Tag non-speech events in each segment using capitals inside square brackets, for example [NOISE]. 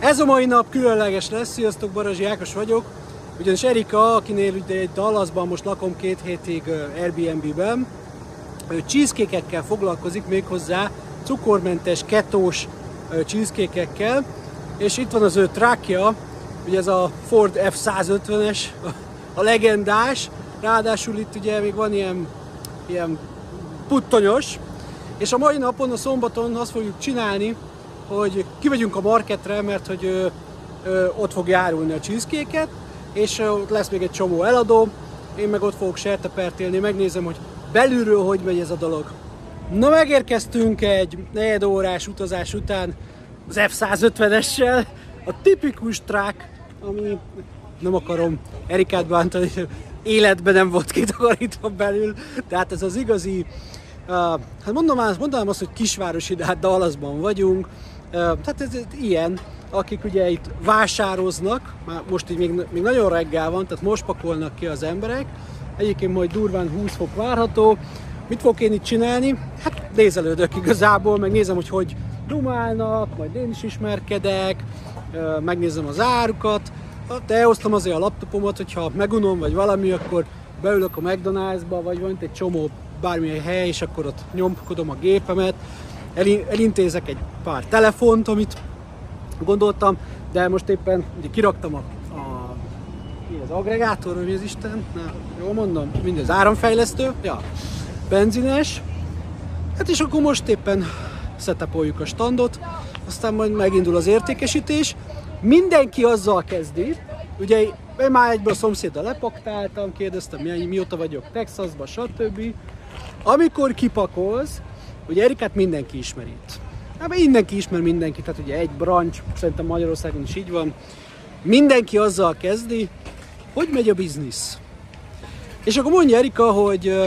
Ez a mai nap különleges lesz, sziasztok, Barazsi Ákos vagyok. Ugyanis Erika, akinél ugye Dallasban most lakom két hétig Airbnb-ben, ő cheesecake foglalkozik méghozzá cukormentes, ketós cheesecake és itt van az ő trákja, ugye ez a Ford F-150-es, [LAUGHS] a legendás, ráadásul itt ugye még van ilyen, ilyen puttonyos, és a mai napon, a szombaton azt fogjuk csinálni, hogy kivegyünk a marketre, mert hogy ö, ö, ott fog járulni a cheesecake és ott lesz még egy csomó eladó, én meg ott fogok sertepertélni, megnézem, hogy belülről hogy megy ez a dolog. Na megérkeztünk egy negyed órás utazás után az F-150-essel, a tipikus trák, ami nem akarom Erikát bántani, életben nem volt kitakarítva belül, tehát ez az igazi, uh, hát mondom, mondanám azt, hogy kisvárosi, de hát Dallasban vagyunk, tehát ez, ez ilyen, akik ugye itt vásároznak, már most így még, még nagyon reggel van, tehát most pakolnak ki az emberek, egyébként majd durván 20 fok várható. Mit fogok én itt csinálni? Hát nézelődök igazából, meg nézem, hogy hogy dumálnak, majd én is ismerkedek, megnézem az árukat, hát elosztom azért a laptopomat, hogyha megunom vagy valami, akkor beülök a McDonald'sba, vagy van itt egy csomó bármilyen hely, és akkor ott nyomkodom a gépemet, elintézek egy pár telefont, amit gondoltam, de most éppen ugye kiraktam a, a mi az agregátor, vagy az Isten, Na, jól mondom, mindez áramfejlesztő, ja, benzines, hát és akkor most éppen setupoljuk a standot, aztán majd megindul az értékesítés, mindenki azzal kezdi, ugye én már egyből a szomszéddal lepaktáltam, kérdeztem, mi, mióta vagyok Texasban, stb. Amikor kipakolsz, Ugye Erikát mindenki ismeri itt. Hát mindenki ismer mindenkit, tehát ugye egy branch, szerintem Magyarországon is így van. Mindenki azzal kezdi, hogy megy a biznisz. És akkor mondja Erika, hogy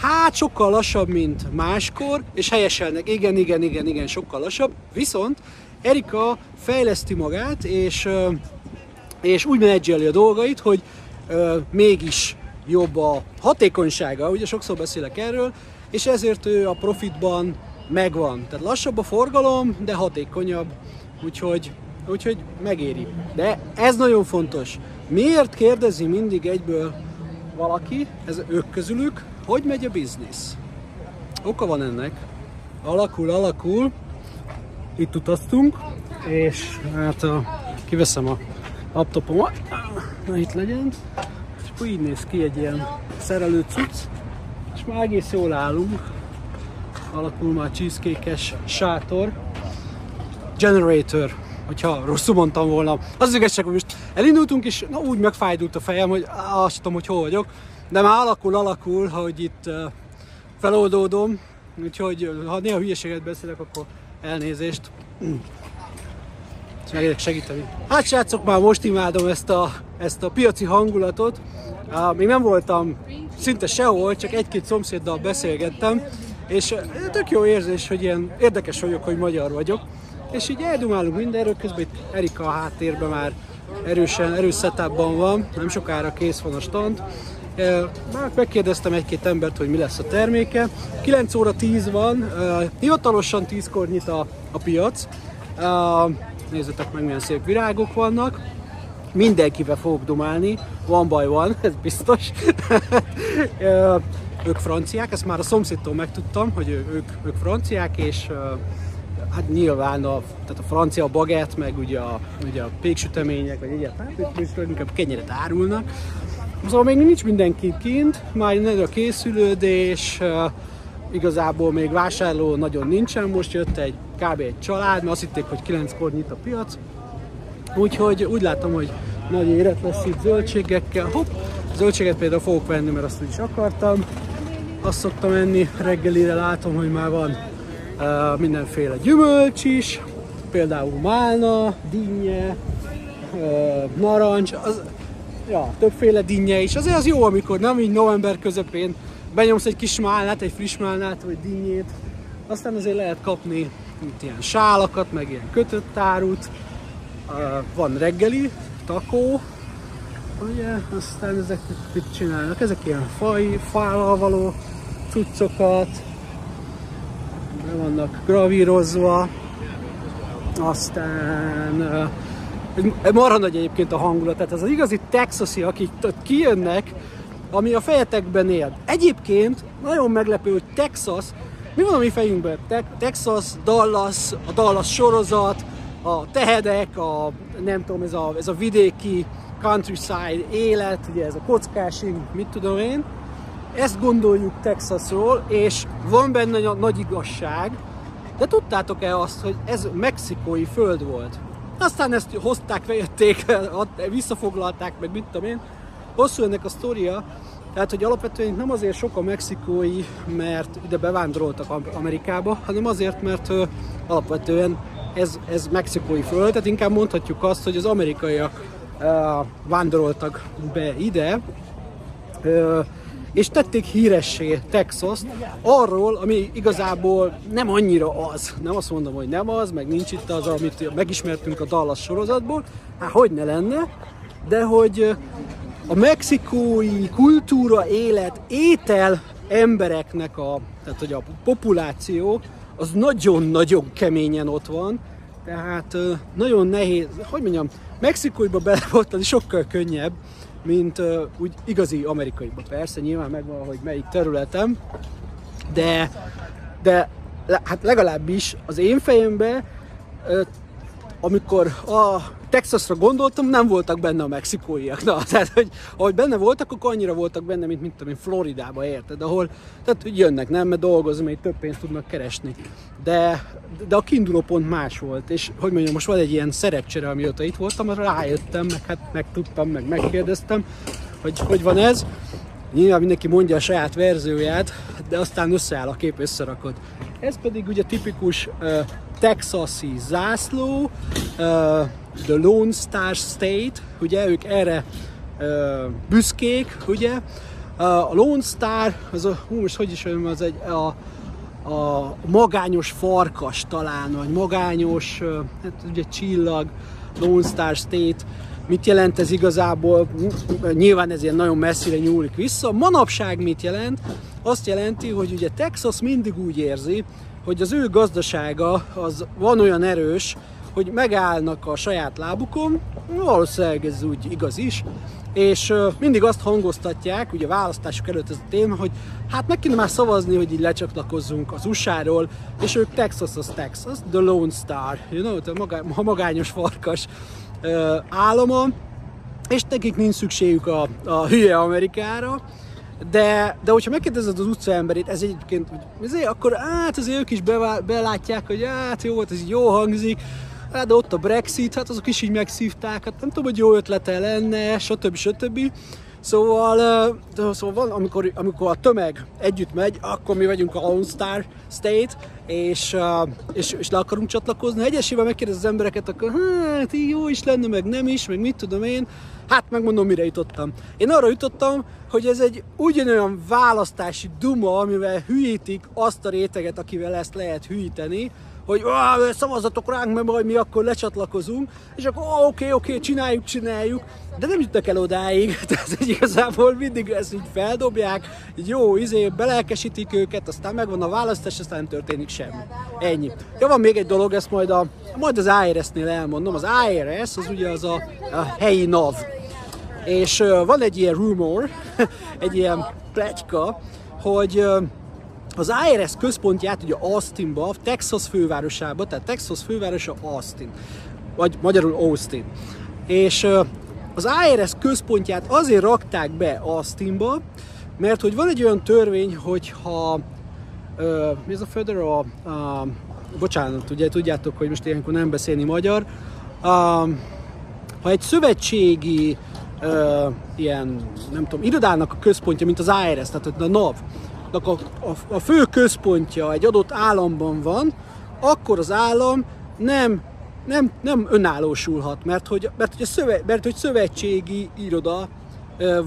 hát sokkal lassabb, mint máskor, és helyeselnek, igen, igen, igen, igen, sokkal lassabb, viszont Erika fejleszti magát, és, és úgy menedzseli a dolgait, hogy mégis jobb a hatékonysága, ugye sokszor beszélek erről, és ezért ő a profitban megvan. Tehát lassabb a forgalom, de hatékonyabb, úgyhogy, úgyhogy megéri. De ez nagyon fontos. Miért kérdezi mindig egyből valaki, ez ők közülük, hogy megy a biznisz? Oka van ennek. Alakul, alakul. Itt utaztunk, és hát a, kiveszem a laptopomat, na itt legyen, és akkor így néz ki egy ilyen szerelő cucc, és már egész jól állunk. Alakul már a cheesecake sátor. Generator, hogyha rosszul mondtam volna. Az, az igazság, hogy most elindultunk, és na, úgy megfájdult a fejem, hogy azt tudom, hogy hol vagyok. De már alakul, alakul, hogy itt uh, feloldódom. Úgyhogy ha néha hülyeséget beszélek, akkor elnézést. Megérek segíteni. Hát srácok, már most imádom ezt a, ezt a piaci hangulatot. Uh, még nem voltam szinte sehol, csak egy-két szomszéddal beszélgettem, és tök jó érzés, hogy ilyen érdekes vagyok, hogy magyar vagyok, és így eldumálunk mindenről, közben itt Erika a háttérben már erősen, erős setupban van, nem sokára kész van a stand. Már megkérdeztem egy-két embert, hogy mi lesz a terméke. 9 óra 10 van, hivatalosan 10-kor nyit a, a piac. Nézzétek meg, milyen szép virágok vannak mindenkivel fogok dumálni, one by one, ez biztos. [LAUGHS] ők franciák, ezt már a szomszédtól megtudtam, hogy ők, ők franciák, és hát nyilván a, tehát a francia bagett, meg ugye a, ugye a péksütemények, vagy egyáltalán, inkább kenyeret árulnak. Szóval még nincs mindenki kint, már nagy a készülődés, igazából még vásárló nagyon nincsen, most jött egy kb. egy család, mert azt hitték, hogy 9-kor nyit a piac, Úgyhogy úgy látom, hogy nagy élet lesz itt zöldségekkel. Hopp, zöldséget például fogok venni, mert azt is akartam. Azt szoktam enni reggelire, látom, hogy már van uh, mindenféle gyümölcs is, például málna, dinnye, uh, narancs, az, ja, többféle dinnye is. Azért az jó, amikor nem így november közepén benyomsz egy kis málnát, egy friss málnát, vagy dinnyét, aztán azért lehet kapni itt ilyen sálakat, meg ilyen kötött árut, van reggeli, takó, ugye, aztán ezek mit csinálnak? Ezek ilyen faj, fállal való cuccokat, be vannak gravírozva, aztán marha nagy egyébként a hangulat, tehát az, az igazi texasi, akik kijönnek, ami a fejetekben él. Egyébként nagyon meglepő, hogy Texas, mi van a mi fejünkben? Te- Texas, Dallas, a Dallas sorozat, a tehedek, a nem tudom, ez a, ez a vidéki countryside élet, ugye ez a kockásing, mit tudom én. Ezt gondoljuk Texasról, és van benne nagy igazság, de tudtátok-e azt, hogy ez mexikói föld volt? Aztán ezt hozták, vejették, [LAUGHS] visszafoglalták, meg mit tudom én. Hosszú ennek a sztoria, tehát, hogy alapvetően nem azért sok a mexikói, mert ide bevándoroltak Amerikába, hanem azért, mert alapvetően ez, ez mexikói föld, tehát inkább mondhatjuk azt, hogy az amerikaiak ö, vándoroltak be ide, ö, és tették híressé texas arról, ami igazából nem annyira az. Nem azt mondom, hogy nem az, meg nincs itt az, amit megismertünk a Dallas sorozatból, hát hogy ne lenne, de hogy a mexikói kultúra, élet, étel embereknek a, tehát hogy a populáció az nagyon-nagyon keményen ott van, tehát nagyon nehéz, hogy mondjam, mexikóiba belevoltani sokkal könnyebb, mint úgy igazi amerikaiba. Persze, nyilván megvan, hogy melyik területem, de, de hát legalábbis az én fejemben, uh, amikor a Texasra gondoltam, nem voltak benne a mexikóiak. Na, [LAUGHS] tehát, hogy ahogy benne voltak, akkor annyira voltak benne, mint mint tudom én, Floridába, érted? Ahol, tehát, hogy jönnek, nem, mert dolgozni, még több pénzt tudnak keresni. De, de a kiinduló pont más volt, és hogy mondjam, most van egy ilyen szerepcsere, amióta itt voltam, arra rájöttem, meg hát megtudtam, meg megkérdeztem, hogy hogy van ez. Nyilván mindenki mondja a saját verzióját, de aztán összeáll a kép összerakod. Ez pedig ugye tipikus uh, texasi zászló, uh, The Lone Star State, ugye ők erre uh, büszkék, ugye. Uh, a Lone Star, az a, hú, most hogy is mondjam, az egy, a, a magányos farkas talán, vagy magányos, uh, hát ugye csillag, Lone Star State, mit jelent ez igazából, nyilván ez ilyen nagyon messzire nyúlik vissza. Manapság mit jelent? Azt jelenti, hogy ugye Texas mindig úgy érzi, hogy az ő gazdasága az van olyan erős, hogy megállnak a saját lábukon, valószínűleg ez úgy igaz is, és mindig azt hangoztatják, ugye választások előtt ez a téma, hogy hát meg kéne már szavazni, hogy így lecsatlakozzunk az USA-ról, és ők Texas az Texas, the Lone Star, you know, a magányos farkas állama, és nekik nincs szükségük a, a hülye Amerikára, de, de hogyha megkérdezed az utca emberét, ez egyébként, ezért, akkor hát azért ők is belátják, hogy hát jó, ez jó hangzik, hát de ott a Brexit, hát azok is így megszívták, hát nem tudom, hogy jó ötlete lenne, stb. stb. Szóval, szóval van, amikor, amikor a tömeg együtt megy, akkor mi vagyunk a Lone Star State, és, és, és le akarunk csatlakozni. Egyesével megkérdez az embereket, akkor hát jó is lenne, meg nem is, meg mit tudom én. Hát megmondom, mire jutottam. Én arra jutottam, hogy ez egy ugyanolyan választási duma, amivel hülyítik azt a réteget, akivel ezt lehet hűíteni, hogy szavazatok ránk, mert majd mi akkor lecsatlakozunk, és akkor oké, oké, okay, csináljuk, csináljuk, de nem jutnak el odáig, [LAUGHS] tehát igazából mindig ezt így feldobják, jó, izé, belelkesítik őket, aztán megvan a választás, aztán nem történik semmi. Ennyi. Ja, van még egy dolog, ezt majd, a, majd az IRS-nél elmondom. Az IRS az ugye az a, a helyi NAV. És uh, van egy ilyen rumor, [LAUGHS] egy ilyen pletyka, hogy uh, az IRS központját ugye Austinba, Texas fővárosába, tehát Texas fővárosa Austin, vagy magyarul Austin. És az IRS központját azért rakták be Austinba, mert hogy van egy olyan törvény, hogy ha uh, mi ez a federal, uh, bocsánat, ugye tudjátok, hogy most ilyenkor nem beszélni magyar, uh, ha egy szövetségi uh, ilyen, nem tudom, irodának a központja, mint az IRS, tehát a NAV, a, a, a fő központja egy adott államban van, akkor az állam nem, nem, nem önállósulhat, mert hogy, mert, hogy a szöve, mert hogy szövetségi iroda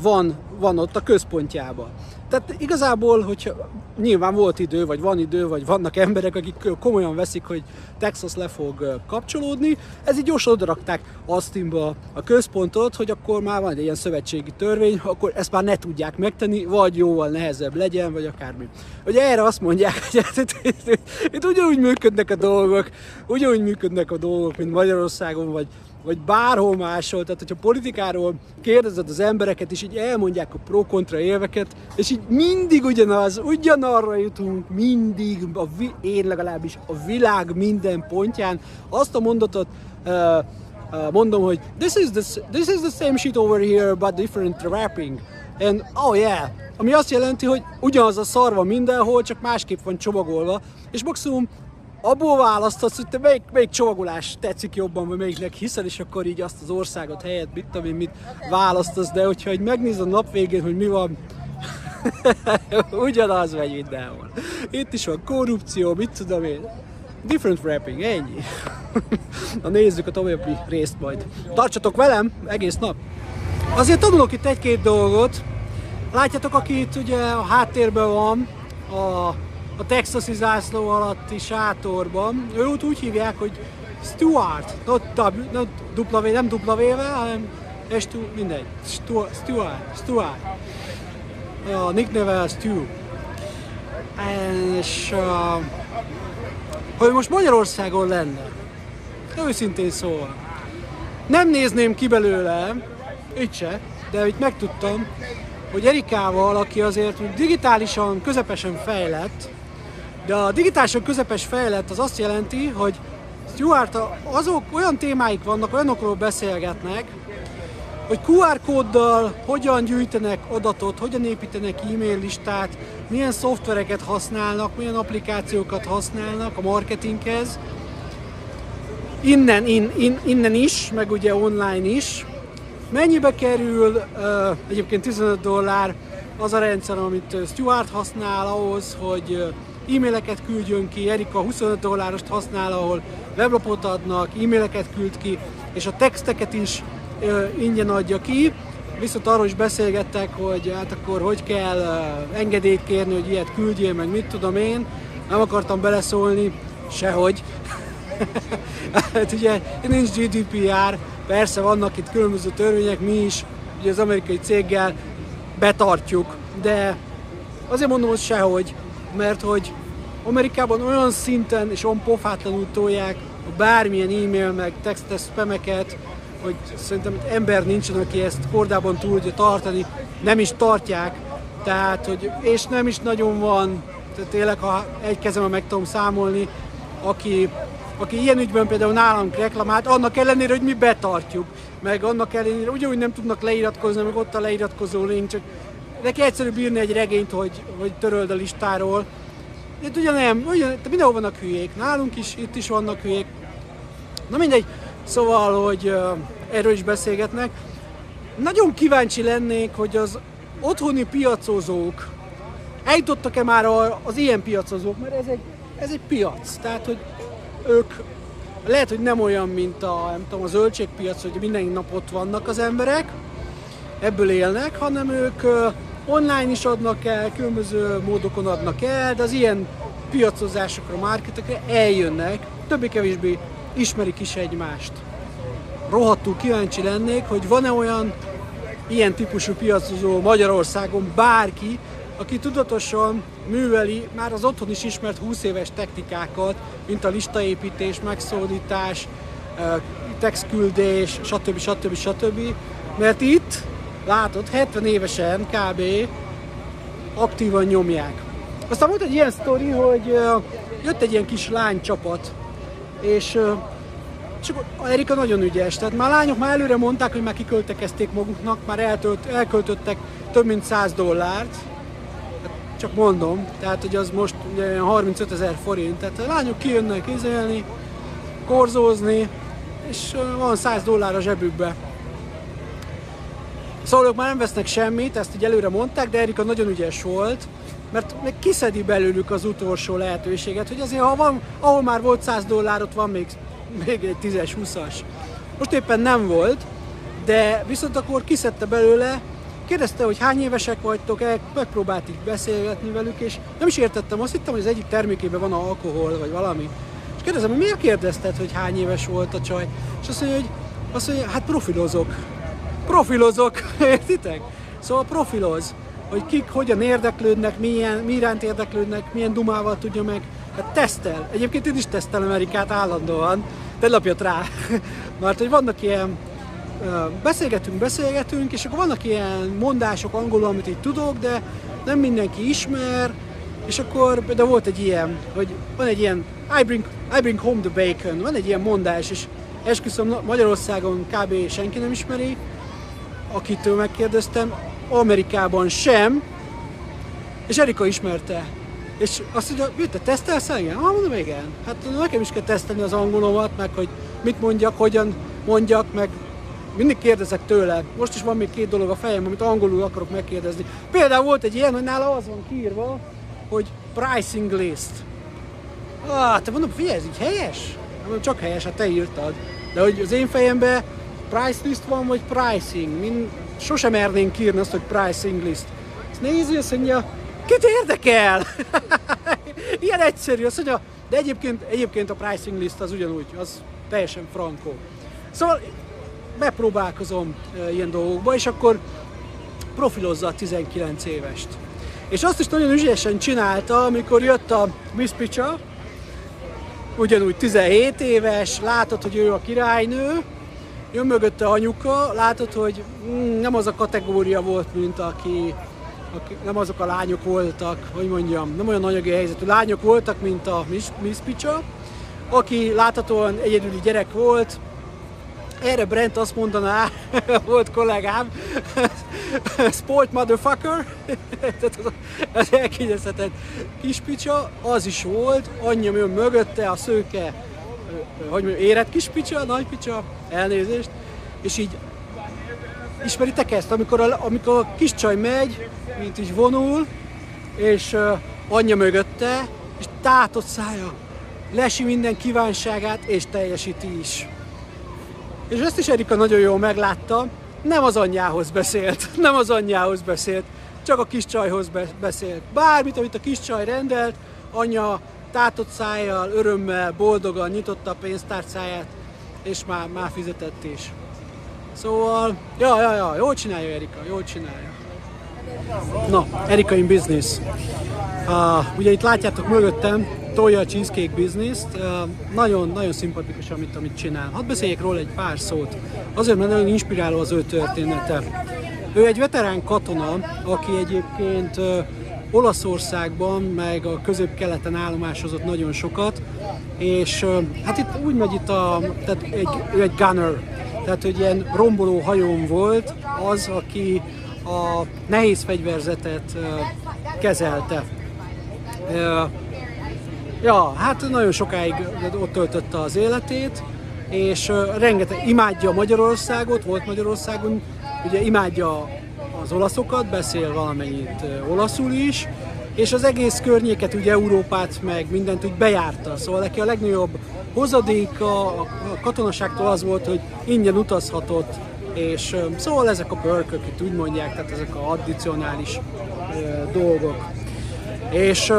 van, van ott a központjában. Tehát igazából, hogyha nyilván volt idő, vagy van idő, vagy vannak emberek, akik komolyan veszik, hogy Texas le fog kapcsolódni. Ez így gyorsan odarakták Austinba a központot, hogy akkor már van egy ilyen szövetségi törvény, akkor ezt már ne tudják megtenni, vagy jóval nehezebb legyen, vagy akármi. Ugye erre azt mondják, hogy itt ugyanúgy működnek a dolgok, ugyanúgy működnek a dolgok, mint Magyarországon, vagy vagy bárhol máshol, tehát hogyha politikáról kérdezed az embereket, és így elmondják a pro-kontra élveket, és így mindig ugyanaz, ugyanarra jutunk, mindig, a vi- én legalábbis a világ minden pontján, azt a mondatot uh, uh, mondom, hogy this is, the, this is the same shit over here, but different wrapping. And oh yeah, ami azt jelenti, hogy ugyanaz a szarva mindenhol, csak másképp van csomagolva, és maximum abból választhatsz, hogy te melyik, melyik csomagolás tetszik jobban, vagy melyiknek hiszel, és akkor így azt az országot helyett, mit tudom én, mit választasz, de hogyha egy megnézed a nap végén, hogy mi van, [LAUGHS] ugyanaz megy mindenhol. Itt is van korrupció, mit tudom én, different wrapping, ennyi. [LAUGHS] Na nézzük a további részt majd. Tartsatok velem egész nap. Azért tanulok itt egy-két dolgot. Látjátok, aki itt ugye a háttérben van, a a texasi zászló alatti sátorban. Őt úgy hívják, hogy Stuart, not, w, not W, nem W-vel, hanem Stu, mindegy, Stuart, Stuart, Stuart. A nickneve Stu. És hogy most Magyarországon lenne, őszintén szóval, nem nézném ki belőle, itt se, de itt megtudtam, hogy Erikával, aki azért digitálisan közepesen fejlett, de a digitálisan közepes fejlett az azt jelenti, hogy Stuart, azok olyan témáik vannak, olyanokról beszélgetnek, hogy QR kóddal hogyan gyűjtenek adatot, hogyan építenek e-mail listát, milyen szoftvereket használnak, milyen applikációkat használnak a marketinghez. Innen, in, in, innen is, meg ugye online is. Mennyibe kerül, egyébként 15 dollár az a rendszer, amit Stuart használ ahhoz, hogy e-maileket küldjön ki, Erika 25 dollárost használ, ahol weblapot adnak, e-maileket küld ki, és a texteket is ö, ingyen adja ki. Viszont arról is beszélgettek, hogy hát akkor hogy kell ö, engedélyt kérni, hogy ilyet küldjél, meg mit tudom én. Nem akartam beleszólni, sehogy. [LAUGHS] hát ugye nincs GDPR, persze vannak itt különböző törvények, mi is ugye az amerikai céggel betartjuk, de azért mondom, hogy sehogy, mert hogy Amerikában olyan szinten és olyan pofátlanul tolják a bármilyen e-mail meg textes spameket, hogy szerintem ember nincsen, aki ezt kordában tudja tartani, nem is tartják, tehát, hogy, és nem is nagyon van, tehát tényleg, ha egy kezemben meg tudom számolni, aki, aki ilyen ügyben például nálunk reklamált, annak ellenére, hogy mi betartjuk, meg annak ellenére, ugyanúgy nem tudnak leiratkozni, meg ott a leiratkozó link, csak neki egyszerűbb írni egy regényt, hogy, hogy töröld a listáról. Itt ugyanem, ugyan, mindenhol vannak hülyék, nálunk is, itt is vannak hülyék. Na mindegy, szóval, hogy uh, erről is beszélgetnek. Nagyon kíváncsi lennék, hogy az otthoni piacozók eljutottak-e már az ilyen piacozók, mert ez egy, ez egy piac, tehát hogy ők lehet, hogy nem olyan, mint a, nem tudom, a zöldségpiac, hogy minden nap ott vannak az emberek, ebből élnek, hanem ők online is adnak el, különböző módokon adnak el, de az ilyen piacozásokra, marketekre eljönnek, többé-kevésbé ismerik is egymást. Rohadtul kíváncsi lennék, hogy van-e olyan ilyen típusú piacozó Magyarországon bárki, aki tudatosan műveli már az otthon is ismert 20 éves technikákat, mint a listaépítés, megszólítás, textküldés, stb. stb. stb. Mert itt látod, 70 évesen kb. aktívan nyomják. Aztán volt egy ilyen sztori, hogy jött egy ilyen kis lánycsapat, és akkor Erika nagyon ügyes, tehát már lányok már előre mondták, hogy már kiköltekezték maguknak, már eltölt, elköltöttek több mint 100 dollárt, csak mondom, tehát hogy az most ugye 35 ezer forint, tehát a lányok kijönnek izélni, korzózni, és van 100 dollár a zsebükbe. Szóval ők már nem vesznek semmit, ezt így előre mondták, de Erika nagyon ügyes volt, mert még kiszedi belőlük az utolsó lehetőséget, hogy azért ha van, ahol már volt 100 dollár, ott van még, még egy 10-es, 20-as. Most éppen nem volt, de viszont akkor kiszedte belőle, kérdezte, hogy hány évesek vagytok, el, megpróbált így beszélgetni velük, és nem is értettem, azt hittem, hogy az egyik termékében van alkohol, vagy valami. És kérdezem, hogy miért kérdezted, hogy hány éves volt a csaj? És azt mondja, hogy azt mondja, hát profilozok. Profilozok, [LAUGHS] értitek? Szóval profiloz, hogy kik hogyan érdeklődnek, milyen, mi iránt érdeklődnek, milyen dumával tudja meg. Hát tesztel. Egyébként én is tesztel Amerikát állandóan, de lapjat rá. [LAUGHS] Mert hogy vannak ilyen beszélgetünk, beszélgetünk, és akkor vannak ilyen mondások angolul, amit így tudok, de nem mindenki ismer, és akkor, de volt egy ilyen, hogy van egy ilyen I bring, I bring home the bacon, van egy ilyen mondás, és esküszöm Magyarországon kb. senki nem ismeri, akitől megkérdeztem, Amerikában sem, és Erika ismerte. És azt mondja, mit te tesztelsz engem? Ah, mondom, igen. Hát nekem is kell tesztelni az angolomat, meg hogy mit mondjak, hogyan mondjak, meg mindig kérdezek tőle. Most is van még két dolog a fejem, amit angolul akarok megkérdezni. Például volt egy ilyen, hogy nála az van kiírva, hogy pricing list. Ah, te mondom, figyelj, ez így helyes? Mondom, csak helyes, hát te írtad. De hogy az én fejemben price list van, vagy pricing. Min sosem mernénk írni azt, hogy pricing list. Ezt nézi, azt mondja, kit érdekel? [LAUGHS] Ilyen egyszerű, azt mondja, de egyébként, egyébként a pricing list az ugyanúgy, az teljesen frankó. Szóval bepróbálkozom ilyen dolgokba, és akkor profilozza a 19 évest. És azt is nagyon ügyesen csinálta, amikor jött a Miss Picsa, ugyanúgy 17 éves, látod, hogy ő a királynő, jön mögötte anyuka, látod, hogy mm, nem az a kategória volt, mint aki, aki, nem azok a lányok voltak, hogy mondjam, nem olyan anyagi helyzetű. Lányok voltak, mint a Miss, Miss Picsa, aki láthatóan egyedüli gyerek volt, erre Brent azt mondaná, [LAUGHS] volt kollégám, [LAUGHS] sport motherfucker, [LAUGHS] tehát az, az elkényeztetett kispicsa, az is volt, anyja jön mögötte, a szőke, hogy mondjam, érett kispicsa, nagy picsa, elnézést, és így ismeritek ezt, amikor a, amikor a kis csaj megy, mint is vonul, és uh, anyja mögötte, és tátott szája, lesi minden kívánságát, és teljesíti is. És ezt is Erika nagyon jól meglátta, nem az anyjához beszélt, [LAUGHS] nem az anyjához beszélt, csak a kis csajhoz beszélt. Bármit, amit a kis csaj rendelt, anya tátott szájjal, örömmel, boldogan nyitotta a pénztárcáját, és már, már fizetett is. Szóval, ja, ja, ja, jól csinálja Erika, jól csinálja. Na, Erika in business. Uh, ugye itt látjátok mögöttem, tolja a cheesecake business-t. Nagyon, nagyon szimpatikus, amit, amit csinál. Hadd beszéljek róla egy pár szót. Azért, mert nagyon inspiráló az ő története. Ő egy veterán katona, aki egyébként Olaszországban, meg a közép-keleten állomásozott nagyon sokat, és hát itt úgy megy itt a, tehát egy, ő egy gunner, tehát hogy ilyen romboló hajón volt az, aki a nehéz fegyverzetet kezelte. Ja, hát nagyon sokáig ott töltötte az életét, és rengeteg imádja Magyarországot, volt Magyarországon, ugye imádja az olaszokat, beszél valamennyit olaszul is, és az egész környéket, ugye Európát, meg mindent úgy bejárta. Szóval neki a legnagyobb hozadéka a katonaságtól az volt, hogy ingyen utazhatott, és szóval ezek a pörkök, itt úgy mondják, tehát ezek a addicionális dolgok. És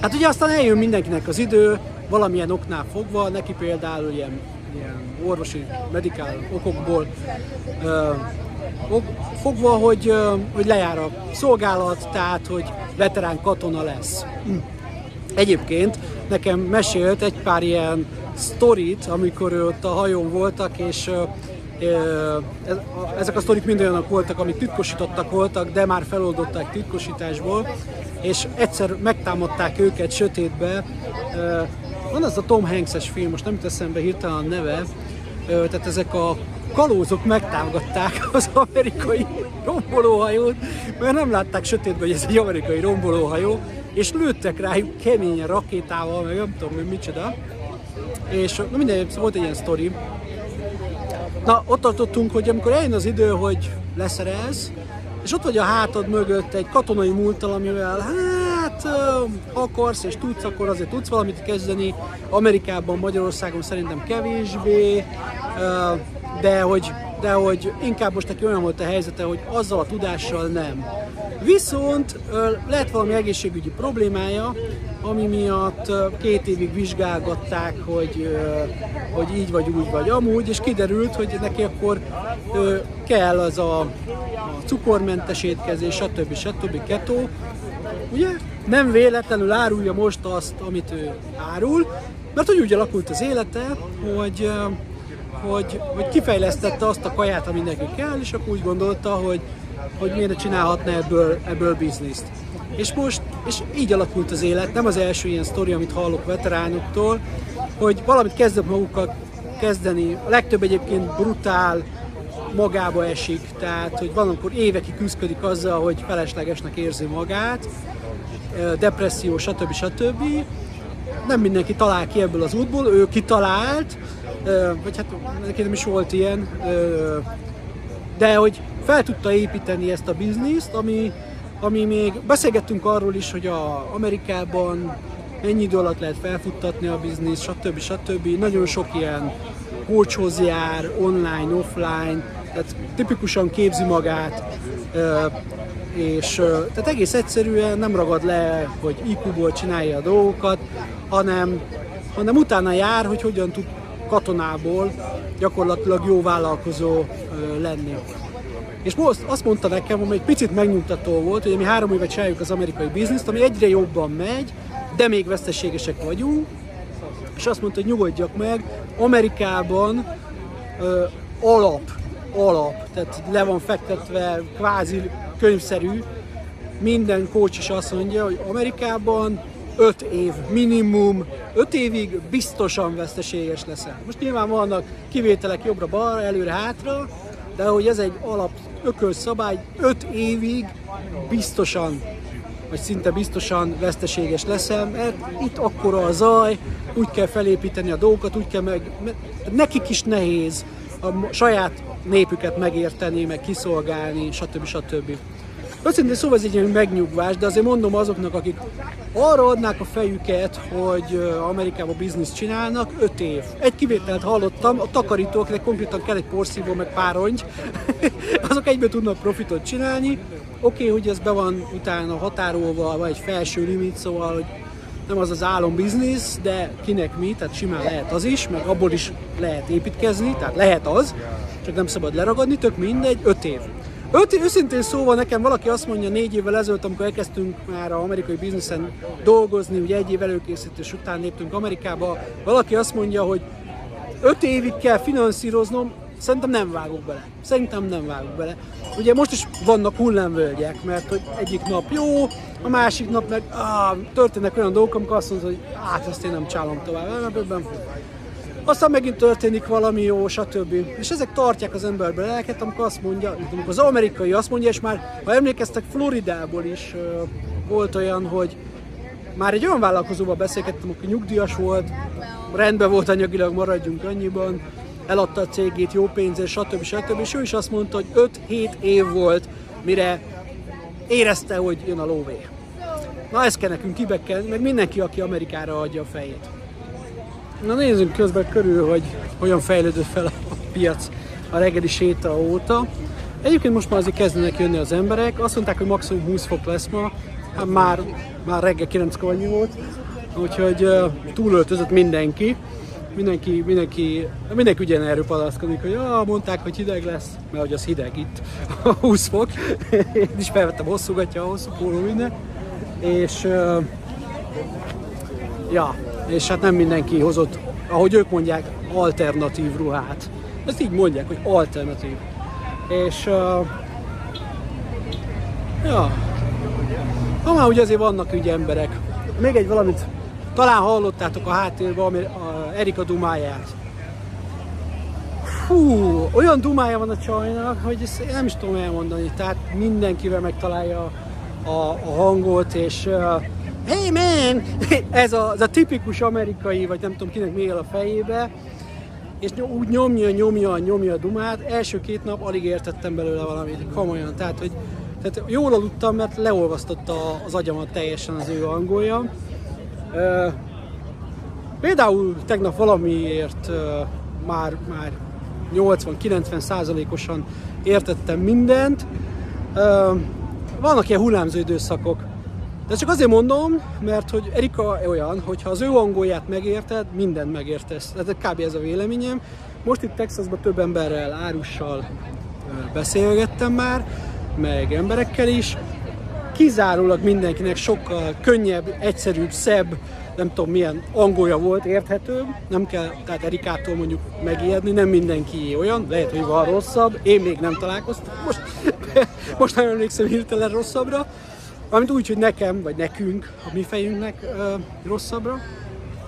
Hát ugye aztán eljön mindenkinek az idő, valamilyen oknál fogva, neki például ilyen, ilyen orvosi, medikál okokból fogva, hogy, hogy lejár a szolgálat, tehát hogy veterán katona lesz. Egyébként nekem mesélt egy pár ilyen sztorit, amikor ő ott a hajón voltak, és ezek a sztorik mind olyanok voltak, amik titkosítottak voltak, de már feloldották titkosításból, és egyszer megtámadták őket sötétbe. Van az a Tom Hanks-es film, most nem jut eszembe hirtelen a neve, tehát ezek a kalózok megtámogatták az amerikai rombolóhajót, mert nem látták sötétben, hogy ez egy amerikai rombolóhajó, és lőttek rájuk keményen rakétával, meg nem tudom, hogy micsoda. És na minden, volt egy ilyen sztori, Na, ott tartottunk, hogy amikor eljön az idő, hogy leszerez, és ott vagy a hátad mögött egy katonai múltal, amivel hát akarsz és tudsz, akkor azért tudsz valamit kezdeni. Amerikában, Magyarországon szerintem kevésbé, de hogy de hogy inkább most neki olyan volt a helyzete, hogy azzal a tudással nem. Viszont lett valami egészségügyi problémája, ami miatt két évig vizsgálgatták, hogy, hogy így vagy úgy vagy amúgy, és kiderült, hogy neki akkor kell az a, a cukormentes étkezés, stb. stb. keto, ugye? Nem véletlenül árulja most azt, amit ő árul, mert hogy úgy alakult az élete, hogy, hogy, hogy kifejlesztette azt a kaját, ami neki kell, és akkor úgy gondolta, hogy, hogy miért csinálhatna ebből, ebből bizniszt. És most, és így alakult az élet, nem az első ilyen sztori, amit hallok veteránoktól, hogy valamit kezdek magukkal kezdeni, a legtöbb egyébként brutál, magába esik, tehát hogy van, amikor évekig küzdik azzal, hogy feleslegesnek érzi magát, depresszió, stb. stb. Nem mindenki talál ki ebből az útból, ő kitalált, vagy hát neki nem is volt ilyen, de hogy fel tudta építeni ezt a bizniszt, ami, ami még beszélgettünk arról is, hogy a Amerikában ennyi idő alatt lehet felfuttatni a bizniszt, stb. stb. Nagyon sok ilyen coachhoz jár, online, offline, tehát tipikusan képzi magát, és tehát egész egyszerűen nem ragad le, hogy IQ-ból csinálja a dolgokat, hanem, hanem utána jár, hogy hogyan tud katonából gyakorlatilag jó vállalkozó lenni. És most azt mondta nekem, hogy egy picit megnyugtató volt, hogy mi három éve csináljuk az amerikai bizniszt, ami egyre jobban megy, de még veszteségesek vagyunk, és azt mondta, hogy nyugodjak meg, Amerikában ö, alap, alap, tehát le van fektetve, kvázi könyvszerű, minden coach is azt mondja, hogy Amerikában 5 év minimum, 5 évig biztosan veszteséges leszel. Most nyilván vannak kivételek jobbra-balra, előre-hátra, de hogy ez egy alap ököl szabály, 5 évig biztosan, vagy szinte biztosan veszteséges leszel, mert itt akkora a zaj, úgy kell felépíteni a dolgokat, úgy kell meg... Nekik is nehéz a saját népüket megérteni, meg kiszolgálni, stb. stb. Őszintén szóval ez egy ilyen megnyugvás, de azért mondom azoknak, akik arra adnák a fejüket, hogy Amerikában bizniszt csinálnak, 5 év. Egy kivételt hallottam, a takarítóknak konkrétan kell egy porszívó, meg párongy, [LAUGHS] azok egyből tudnak profitot csinálni. Oké, okay, hogy ez be van utána határolva, vagy egy felső limit, szóval, hogy nem az az álom biznisz, de kinek mi, tehát simán lehet az is, meg abból is lehet építkezni, tehát lehet az, csak nem szabad leragadni, tök mindegy, 5 év. Öt, őszintén szóval nekem valaki azt mondja négy évvel ezelőtt, amikor elkezdtünk már a amerikai bizniszen dolgozni, ugye egy év előkészítés után léptünk Amerikába, valaki azt mondja, hogy öt évig kell finanszíroznom, szerintem nem vágok bele. Szerintem nem vágok bele. Ugye most is vannak hullámvölgyek, mert hogy egyik nap jó, a másik nap meg ah, történnek olyan dolgok, amikor azt mondod, hogy hát ezt én nem csálom tovább. Ebben aztán megint történik valami jó, stb. És ezek tartják az emberbe lelket, amikor azt mondja, amikor az amerikai azt mondja, és már, ha emlékeztek, Floridából is uh, volt olyan, hogy már egy olyan vállalkozóval beszélgettem, aki nyugdíjas volt, rendben volt anyagilag, maradjunk annyiban, eladta a cégét jó pénzért, stb. stb. És ő is azt mondta, hogy 5-7 év volt, mire érezte, hogy jön a lóvé. Na ezt kell nekünk kibekkelni, meg mindenki, aki Amerikára adja a fejét. Na nézzünk közben körül, hogy hogyan fejlődött fel a piac a reggeli séta óta. Egyébként most már azért kezdenek jönni az emberek. Azt mondták, hogy maximum 20 fok lesz ma. Hát már, már reggel 9 annyi volt. Úgyhogy túlöltözött mindenki. Mindenki, mindenki, mindenki ugyan erről palaszkodik, hogy ah, mondták, hogy hideg lesz, mert hogy az hideg itt, 20 fok. Én is felvettem hosszú gatya, hosszú póló minden. És uh, ja, és hát nem mindenki hozott, ahogy ők mondják, alternatív ruhát. Ezt így mondják, hogy alternatív. És uh, ja, ha már ugye azért vannak ügy emberek. Még egy valamit, talán hallottátok a háttérben a Erika dumáját. Hú, olyan dumája van a csajnak, hogy ezt nem is tudom elmondani. Tehát mindenkivel megtalálja a, a hangot, és uh, hey man! [LAUGHS] Ez a, ez a tipikus amerikai, vagy nem tudom kinek mi él a fejébe, és úgy nyomja, nyomja, nyomja a dumát. Első két nap alig értettem belőle valamit, komolyan. Tehát, hogy tehát jól aludtam, mert leolvasztotta az agyamat teljesen az ő angolja. Például tegnap valamiért már, már 80-90 százalékosan értettem mindent. Vannak ilyen hullámzó időszakok. De csak azért mondom, mert hogy Erika olyan, hogy ha az ő angolját megérted, mindent megértesz. Ez kb. ez a véleményem. Most itt Texasban több emberrel, árussal beszélgettem már, meg emberekkel is. Kizárólag mindenkinek sokkal könnyebb, egyszerűbb, szebb, nem tudom milyen angolja volt, érthető, nem kell tehát Erikától mondjuk megijedni, nem mindenki olyan, lehet, hogy van rosszabb, én még nem találkoztam, most, [LAUGHS] most nem emlékszem hirtelen rosszabbra, Valamint úgy, hogy nekem, vagy nekünk, a mi fejünknek ö, rosszabbra,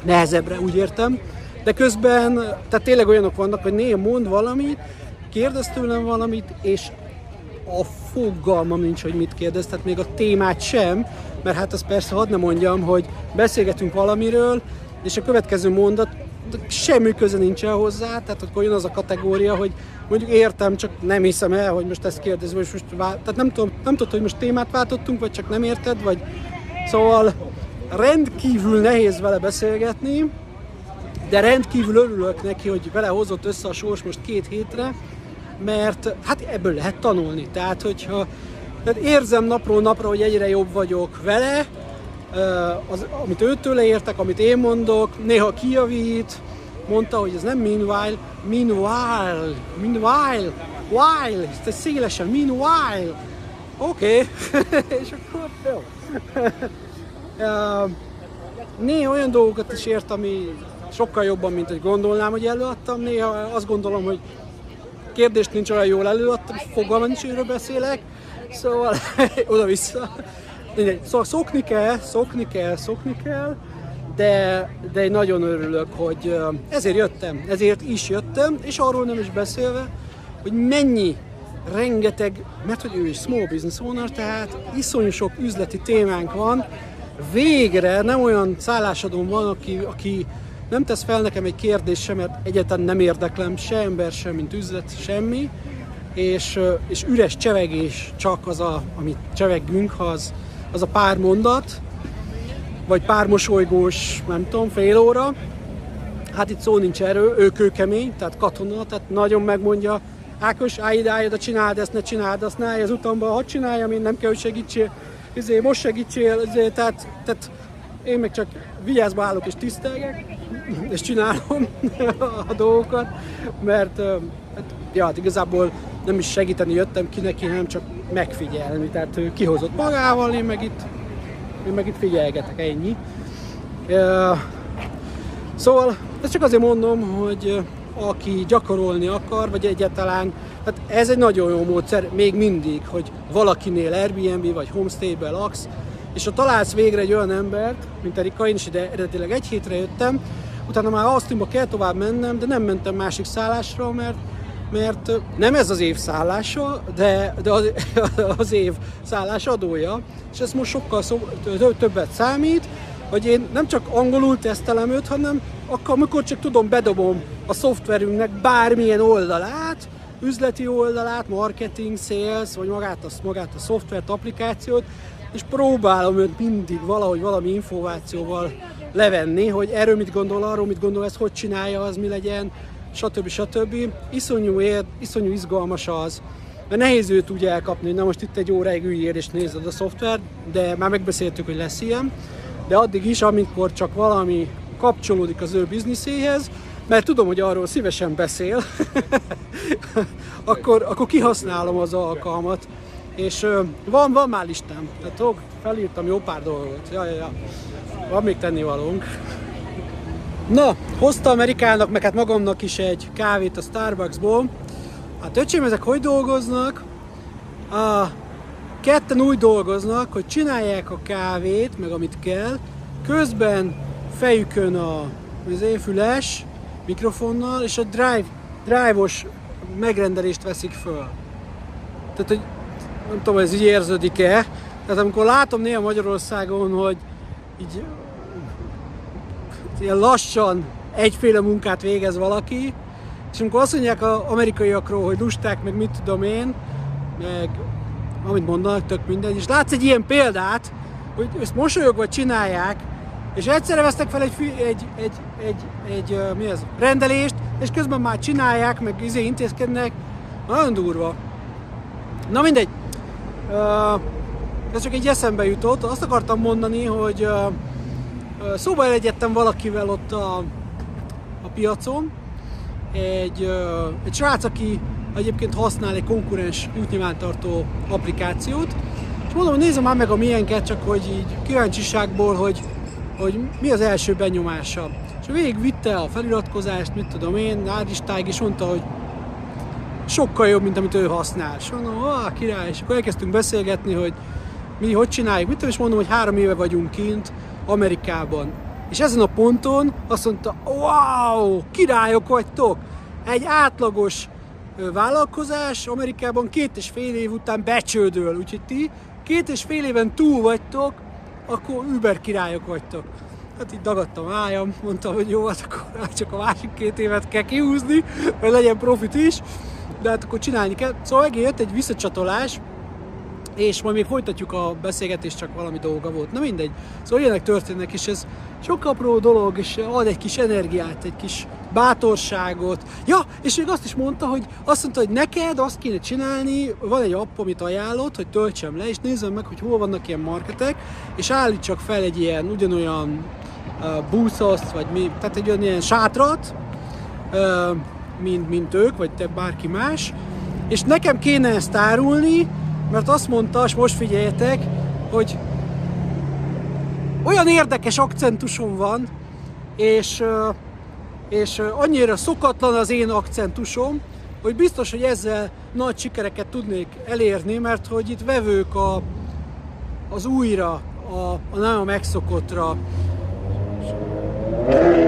nehezebbre, úgy értem. De közben, tehát tényleg olyanok vannak, hogy néha mond valamit, kérdez tőlem valamit, és a fogalmam nincs, hogy mit kérdez, tehát még a témát sem, mert hát azt persze hadd ne mondjam, hogy beszélgetünk valamiről, és a következő mondat semmi köze nincsen hozzá, tehát akkor jön az a kategória, hogy mondjuk értem, csak nem hiszem el, hogy most ezt kérdezem, és most vál... tehát nem tudom, nem tudom, hogy most témát váltottunk, vagy csak nem érted, vagy szóval rendkívül nehéz vele beszélgetni, de rendkívül örülök neki, hogy vele hozott össze a sors most két hétre, mert hát ebből lehet tanulni. Tehát, hogyha tehát érzem napról napra, hogy egyre jobb vagyok vele, az, amit őtől értek, amit én mondok, néha kijavít, mondta, hogy ez nem meanwhile, meanwhile, meanwhile, while, ez szélesen, meanwhile. Oké, okay. [LAUGHS] és akkor jó. [LAUGHS] néha olyan dolgokat is ért, ami sokkal jobban, mint hogy gondolnám, hogy előadtam. Néha azt gondolom, hogy kérdést nincs olyan jól előadtam, fogalma nincs, hogy beszélek. Szóval [LAUGHS] oda-vissza. Szóval szokni kell, szokni kell, szokni kell, de, de én nagyon örülök, hogy ezért jöttem, ezért is jöttem, és arról nem is beszélve, hogy mennyi rengeteg, mert hogy ő is small business owner, tehát iszonyú sok üzleti témánk van, végre nem olyan szállásadóm van, aki, aki nem tesz fel nekem egy kérdést sem, mert egyáltalán nem érdeklem se ember, sem, mint üzlet, semmi, és, és üres csevegés csak az, a, amit cseveggünk, az, az a pár mondat, vagy pár mosolygós, nem tudom, fél óra. Hát itt szó nincs erről, ő kőkemény, tehát katona, tehát nagyon megmondja, Ákos, állj ide, állj ide, csináld ezt, ne csináld azt, ne állj az utamban, hadd csináljam, én nem kell, hogy segítsél, izé, most segítsél, izé, tehát, tehát én meg csak vigyázba állok és tisztelgek, [LAUGHS] és csinálom [LAUGHS] a dolgokat, mert hát, ja, hát igazából nem is segíteni jöttem ki neki, hanem csak megfigyelni. Tehát ő kihozott magával, én meg itt, én meg itt figyelgetek, ennyi. Szóval ezt csak azért mondom, hogy aki gyakorolni akar, vagy egyáltalán, hát ez egy nagyon jó módszer még mindig, hogy valakinél Airbnb vagy homestay-be laksz, és ha találsz végre egy olyan embert, mint Erika, én is ide eredetileg egy hétre jöttem, utána már Austinba kell tovább mennem, de nem mentem másik szállásra, mert mert nem ez az év szállása, de, de az, [LAUGHS] az év szállás adója, és ez most sokkal szó, többet számít, hogy én nem csak angolul tesztelem őt, hanem akkor, amikor csak tudom, bedobom a szoftverünknek bármilyen oldalát, üzleti oldalát, marketing, sales, vagy magát a, magát a szoftvert, applikációt, és próbálom őt mindig valahogy valami információval levenni, hogy erről mit gondol, arról mit gondol, ez hogy csinálja, az mi legyen, stb. stb. Iszonyú, ér, iszonyú izgalmas az, mert nehéz őt úgy elkapni, hogy na most itt egy óráig üljél és nézed a szoftvert, de már megbeszéltük, hogy lesz ilyen, de addig is, amikor csak valami kapcsolódik az ő bizniszéhez, mert tudom, hogy arról szívesen beszél, [LAUGHS] akkor, akkor kihasználom az alkalmat, és van, van már listám, tehát felírtam jó pár dolgot, ja, ja, ja. van még tennivalónk. Na, hozta Amerikának, meg hát magamnak is egy kávét a Starbucksból. Hát öcsém, ezek hogy dolgoznak? A ketten úgy dolgoznak, hogy csinálják a kávét, meg amit kell, közben fejükön a, az füles mikrofonnal, és a drive, drive-os megrendelést veszik föl. Tehát, hogy nem tudom, ez így érződik-e, tehát amikor látom néha Magyarországon, hogy így ilyen lassan egyféle munkát végez valaki, és amikor azt mondják az amerikaiakról, hogy lusták, meg mit tudom én, meg amit mondanak, tök mindegy, és látsz egy ilyen példát, hogy ezt mosolyogva csinálják, és egyszerre vesznek fel egy, egy, egy, egy, egy, egy mi ez, rendelést, és közben már csinálják, meg izé intézkednek. Nagyon durva. Na mindegy. Ez csak egy eszembe jutott. Azt akartam mondani, hogy szóba elegyedtem valakivel ott a, a piacon. Egy, egy srác, aki egyébként használ egy konkurens útnyilvántartó applikációt, és mondom, hogy nézem már meg a miénket, csak hogy így kíváncsiságból, hogy, hogy mi az első benyomása. És végig vitte a feliratkozást, mit tudom én, Ádistáig, és mondta, hogy sokkal jobb, mint amit ő használ. És mondom, ah, király, és akkor elkezdtünk beszélgetni, hogy mi hogy csináljuk, mit tudom, és mondom, hogy három éve vagyunk kint Amerikában. És ezen a ponton azt mondta, wow, királyok vagytok! Egy átlagos vállalkozás Amerikában két és fél év után becsődöl, úgyhogy ti két és fél éven túl vagytok, akkor Uber királyok vagytok. Hát így dagadtam ájam, mondtam, hogy jó, hát akkor [LAUGHS] csak a másik két évet kell kihúzni, hogy legyen profit is, de hát akkor csinálni kell. Szóval megint jött egy visszacsatolás, és majd még folytatjuk a beszélgetést, csak valami dolga volt. Na mindegy. Szóval ilyenek történnek, és ez sok apró dolog, és ad egy kis energiát, egy kis bátorságot. Ja, és még azt is mondta, hogy azt mondta, hogy neked azt kéne csinálni, van egy app, amit ajánlott, hogy töltsem le, és nézzem meg, hogy hol vannak ilyen marketek, és állítsak fel egy ilyen ugyanolyan uh, búszoszt, vagy mi, tehát egy olyan ilyen sátrat, uh, mint, mint ők, vagy te bárki más, és nekem kéne ezt árulni, mert azt mondta, és most figyeljetek, hogy olyan érdekes akcentusom van, és, és annyira szokatlan az én akcentusom, hogy biztos, hogy ezzel nagy sikereket tudnék elérni, mert hogy itt vevők a, az újra, a, a a megszokottra.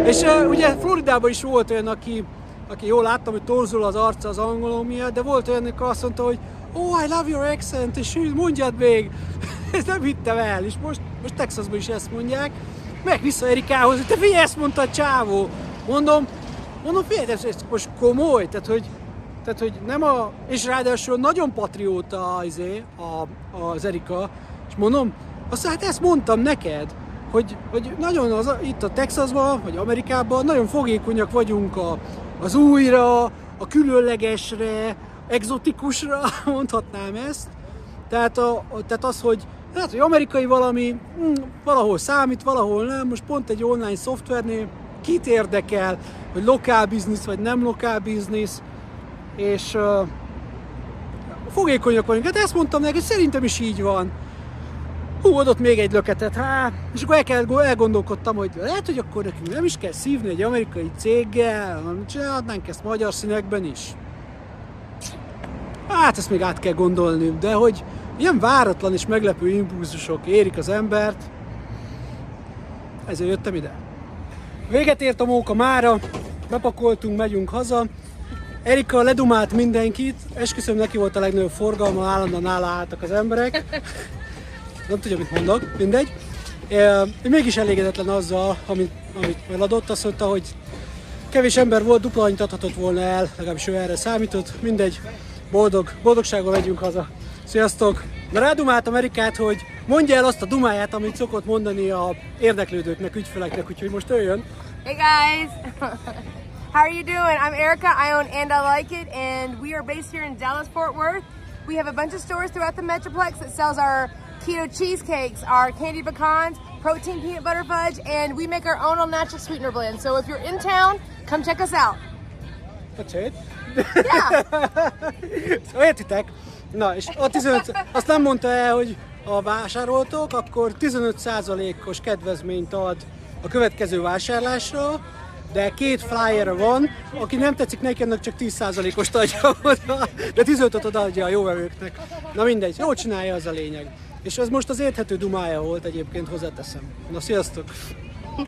És ugye Floridában is volt olyan, aki, aki jól láttam, hogy torzul az arca az angolom miatt, de volt olyan, aki azt mondta, hogy oh, I love your accent, és mondjad még. [LAUGHS] Ezt nem hittem el, és most, most Texasban is ezt mondják. Meg vissza Erikához, hogy te figyelj, ezt mondta a csávó. Mondom, mondom, figyelj, ez, ez most komoly, tehát hogy, tehát, hogy nem a, és ráadásul nagyon patrióta izé, a, az Erika, és mondom, azt hát ezt mondtam neked, hogy, hogy nagyon az, itt a Texasban, vagy Amerikában nagyon fogékonyak vagyunk a, az újra, a különlegesre, exotikusra [LAUGHS] mondhatnám ezt. Tehát, a, tehát az, hogy lehet, hogy amerikai valami, hm, valahol számít, valahol nem, most pont egy online szoftvernél kit érdekel, hogy lokál biznisz vagy nem lokál biznisz, és uh, fogékonyak vagyunk. Hát ezt mondtam neki, szerintem is így van. Hú, adott még egy löketet, hát, és akkor el kell, elgondolkodtam, hogy lehet, hogy akkor nekünk nem is kell szívni egy amerikai céggel, hanem csinálhatnánk ezt magyar színekben is. Hát ezt még át kell gondolni, de hogy ilyen váratlan és meglepő impulzusok érik az embert, ezért jöttem ide. Véget ért a móka mára, bepakoltunk, megyünk haza. Erika ledumált mindenkit, esküszöm neki volt a legnagyobb forgalma, állandóan nála álltak az emberek. Nem tudja, mit mondok, mindegy. Én mégis elégedetlen azzal, amit, amit eladott, azt mondta, hogy kevés ember volt, dupla annyit adhatott volna el, legalábbis ő erre számított, mindegy boldog, boldogsággal megyünk haza. Sziasztok! Na rádumált Amerikát, hogy mondja el azt a dumáját, amit szokott mondani a érdeklődőknek, ügyfeleknek, úgyhogy most jöjjön. Hey guys! [LAUGHS] How are you doing? I'm Erica. I own And I Like It, and we are based here in Dallas, Fort Worth. We have a bunch of stores throughout the Metroplex that sells our keto cheesecakes, our candied pecans, protein peanut butter fudge, and we make our own all natural sweetener blend. So if you're in town, come check us out. That's it. Yeah. [LAUGHS] szóval értitek? Na, és a 15, azt nem mondta el, hogy ha vásároltok, akkor 15%-os kedvezményt ad a következő vásárlásra, de két flyer van, aki nem tetszik neki, annak csak 10%-os adja oda, de 15-ot adja a jó vevőknek. Na mindegy, jól csinálja, az a lényeg. És ez most az érthető dumája volt egyébként, hozzáteszem. Na sziasztok!